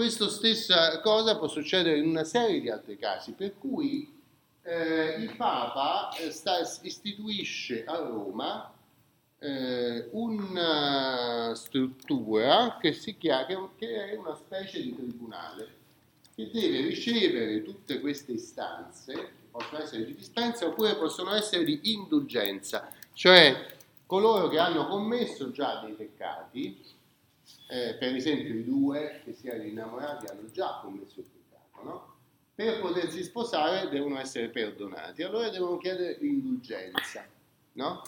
questa stessa cosa può succedere in una serie di altri casi, per cui eh, il Papa eh, sta, istituisce a Roma eh, una struttura che, chiama, che è una specie di tribunale che deve ricevere tutte queste istanze, che possono essere di dispensa oppure possono essere di indulgenza, cioè coloro che hanno commesso già dei peccati, eh, per esempio i due che si erano innamorati hanno già commesso il peccato, no? per potersi sposare devono essere perdonati, allora devono chiedere l'indulgenza, no?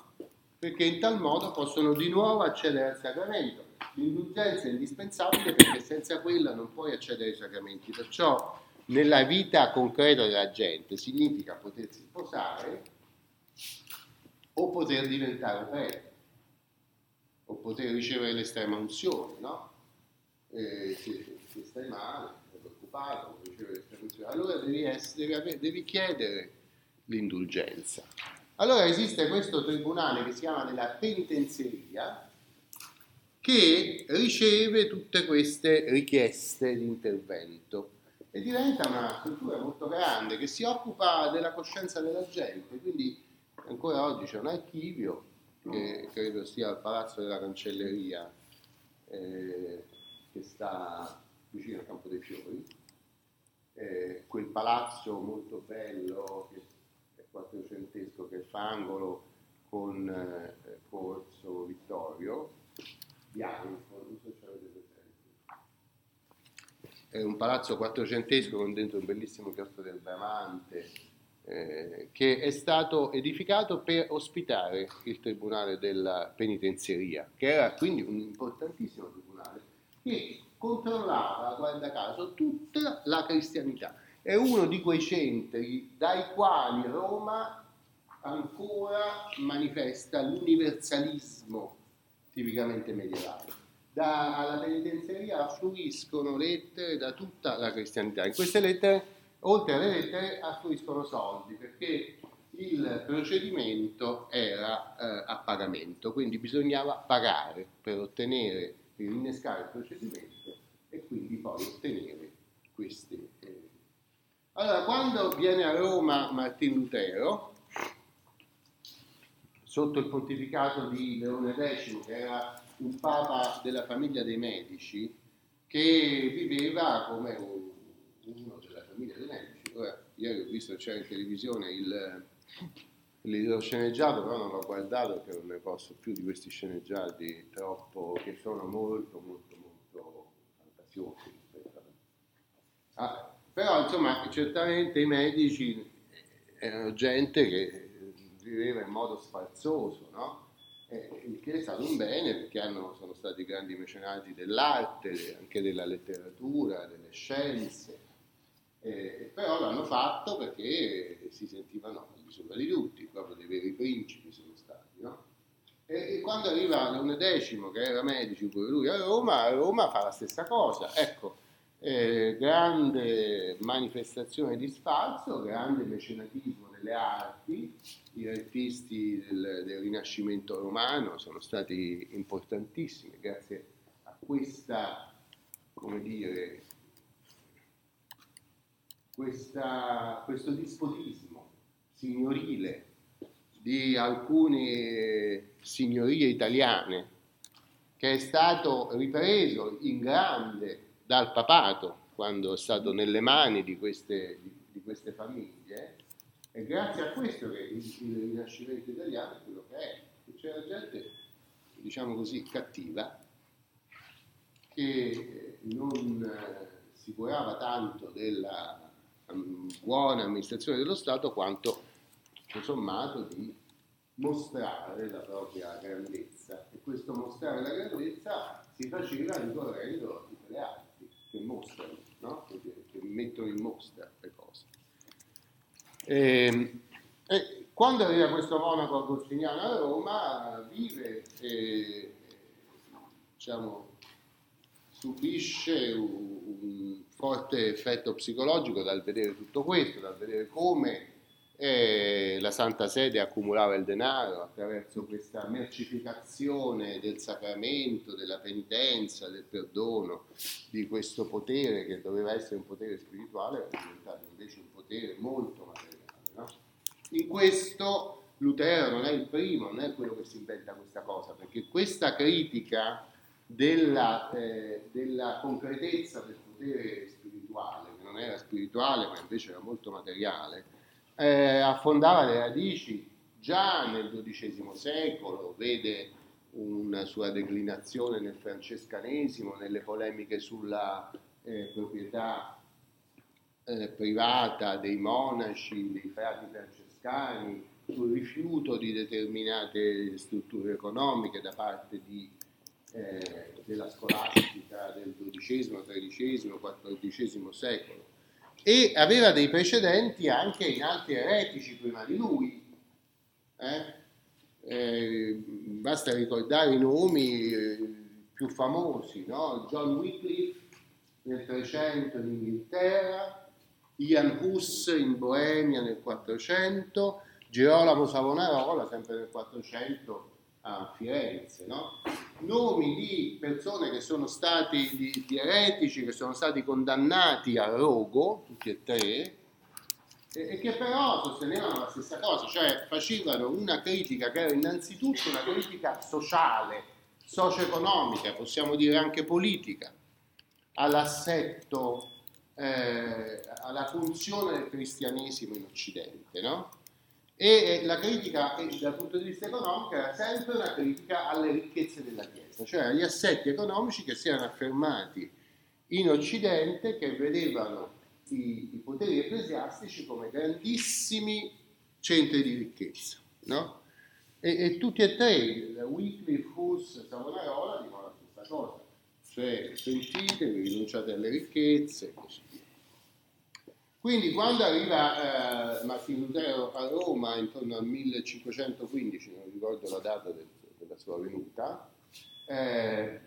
perché in tal modo possono di nuovo accedere al sacramento. L'indulgenza è indispensabile perché senza quella non puoi accedere ai sacramenti, perciò nella vita concreta della gente significa potersi sposare o poter diventare prete o poter ricevere l'estrema unzione, no? Eh, se, se stai male, sei preoccupato, ricevere l'estrema unzione, allora devi, essere, devi, avere, devi chiedere l'indulgenza. Allora esiste questo tribunale che si chiama della penitenzeria che riceve tutte queste richieste di intervento e diventa una struttura molto grande che si occupa della coscienza della gente, quindi ancora oggi c'è un archivio che credo sia al Palazzo della Cancelleria eh, che sta vicino al Campo dei Fiori, eh, quel palazzo molto bello che quattrocentesco che fa angolo con eh, Corso Vittorio, bianco, non so se avete presente. È un palazzo quattrocentesco con dentro un bellissimo chiostro del Bramante, eh, che è stato edificato per ospitare il Tribunale della Penitenzieria, che era quindi un importantissimo tribunale che controllava, guarda caso, tutta la cristianità è uno di quei centri dai quali Roma ancora manifesta l'universalismo tipicamente medievale. Alla penitenziaria affluiscono lettere da tutta la cristianità. In queste lettere, oltre alle lettere, affluiscono soldi perché il procedimento era eh, a pagamento, quindi bisognava pagare per ottenere, per innescare il procedimento e quindi poi ottenere questi eh, allora, quando viene a Roma Martin Lutero, sotto il pontificato di Leone X, che era un papa della famiglia dei Medici, che viveva come uno famiglia dei Medici. Ora, ieri ho visto c'era in televisione il, lo sceneggiato, però non l'ho guardato perché non ne posso più di questi sceneggiati troppo, che sono molto, molto, molto fantasiosi. Ah, però insomma certamente i medici erano gente che viveva in modo sfarzoso, no? il che è stato un bene perché hanno, sono stati grandi mecenati dell'arte, anche della letteratura, delle scienze, eh, però l'hanno fatto perché si sentivano al di di tutti, proprio dei veri principi sono stati. No? E, e, quando arriva Leone X, che era medico pure lui a Roma, a Roma fa la stessa cosa. Ecco, eh, grande manifestazione di sfalso, grande mecenatismo delle arti, i artisti del, del, Rinascimento romano sono stati importantissimi grazie a questa, come dire, questa, questo dispotismo signorile di alcune signorie italiane che è stato ripreso in grande dal papato quando è stato nelle mani di queste, di, queste famiglie, è grazie a questo che il, il, rinascimento italiano è quello che è. C'era gente, diciamo così, cattiva, che non eh, si curava tanto della buona amministrazione dello Stato quanto, tutto sommato, di mostrare la propria grandezza. E questo mostrare la grandezza si faceva ricorrendo a tutte le altre che mostrano, no? che, che, mettono in mostra le cose. E, ehm, e quando arriva questo monaco agostiniano a Roma, vive e diciamo, subisce un, un, forte effetto psicologico dal vedere tutto questo, dal vedere come e la Santa Sede accumulava il denaro attraverso questa mercificazione del sacramento, della penitenza, del perdono, di questo potere che doveva essere un potere spirituale, è diventato invece un potere molto materiale. No? In questo Lutero non è il primo, non è quello che si inventa questa cosa, perché questa critica della, eh, della concretezza del potere spirituale, che non era spirituale ma invece era molto materiale, eh, affondava le radici. Già nel XII secolo, vede una sua declinazione nel francescanesimo, nelle polemiche sulla eh, proprietà eh, privata dei monaci, dei frati francescani, sul rifiuto di determinate strutture economiche da parte di, eh, della scolastica del XII, XIII, XIV secolo e aveva dei precedenti anche in altri eretici prima di lui. Eh? Eh, basta ricordare i nomi eh, più famosi, no? John Wycliffe nel 300 in Inghilterra, Ian Hus in Boemia nel 400, Girolamo Savonarola sempre nel 400 a Firenze, no? Nomi di persone che sono stati, di, di, eretici, che sono stati condannati a rogo, tutti e tre, e, che però sostenevano la stessa cosa, cioè facevano una critica che era innanzitutto una critica sociale, socio-economica, possiamo dire anche politica, all'assetto, eh, alla funzione del cristianesimo in Occidente, no? E la critica dal punto di vista economico era sempre una critica alle ricchezze della Chiesa, cioè agli assetti economici che si erano affermati in Occidente, che vedevano i, i poteri ecclesiastici come grandissimi centri di ricchezza. No? E, e, tutti e tre, Wycliffe, Hus, Savonarola, dicono la stessa cosa, cioè pentitevi, rinunciate alle ricchezze così. Quindi quando arriva eh, Martino Lutero a Roma intorno al 1515, non ricordo la data del, della sua venuta, eh,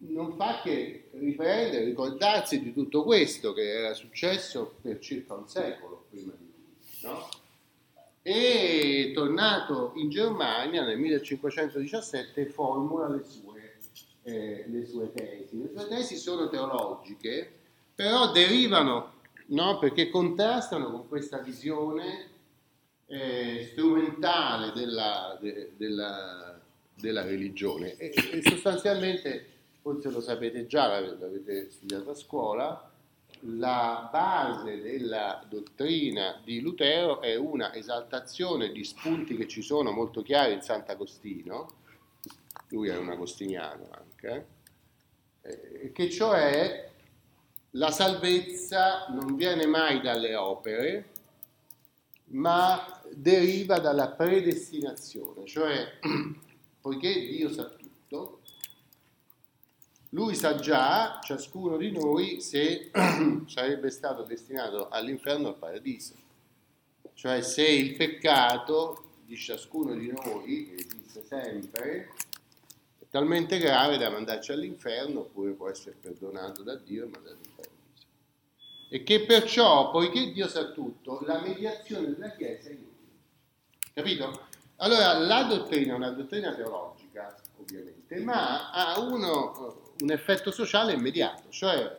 non fa che riprendere, ricordarsi di tutto questo che era successo per circa un secolo prima di lui. No? E tornato in Germania nel 1517 formula le sue, eh, le sue tesi. Le sue tesi sono teologiche, però derivano no? perché contrastano con questa visione eh, strumentale della, de, della, della religione. E, e, sostanzialmente, forse lo sapete già, l'avete studiato a scuola, la base della dottrina di Lutero è una esaltazione di spunti che ci sono molto chiari in Sant'Agostino, lui era un agostiniano anche, eh, che cioè la salvezza non viene mai dalle opere, ma deriva dalla predestinazione, cioè poiché Dio sa tutto, lui sa già, ciascuno di noi, se sarebbe stato destinato all'inferno o al paradiso. Cioè se il peccato di ciascuno di noi, che esiste sempre, talmente grave da mandarci all'inferno oppure può essere perdonato da Dio e mandato. E che perciò, poiché Dio sa tutto, la mediazione della Chiesa è inutile. Capito? Allora, la dottrina è una dottrina teologica, ovviamente, ma ha uno, un effetto sociale immediato, cioè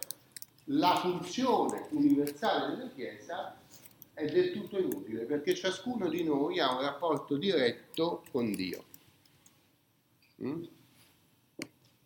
la funzione universale della Chiesa è del tutto inutile, perché ciascuno di noi ha un rapporto diretto con Dio. Mm?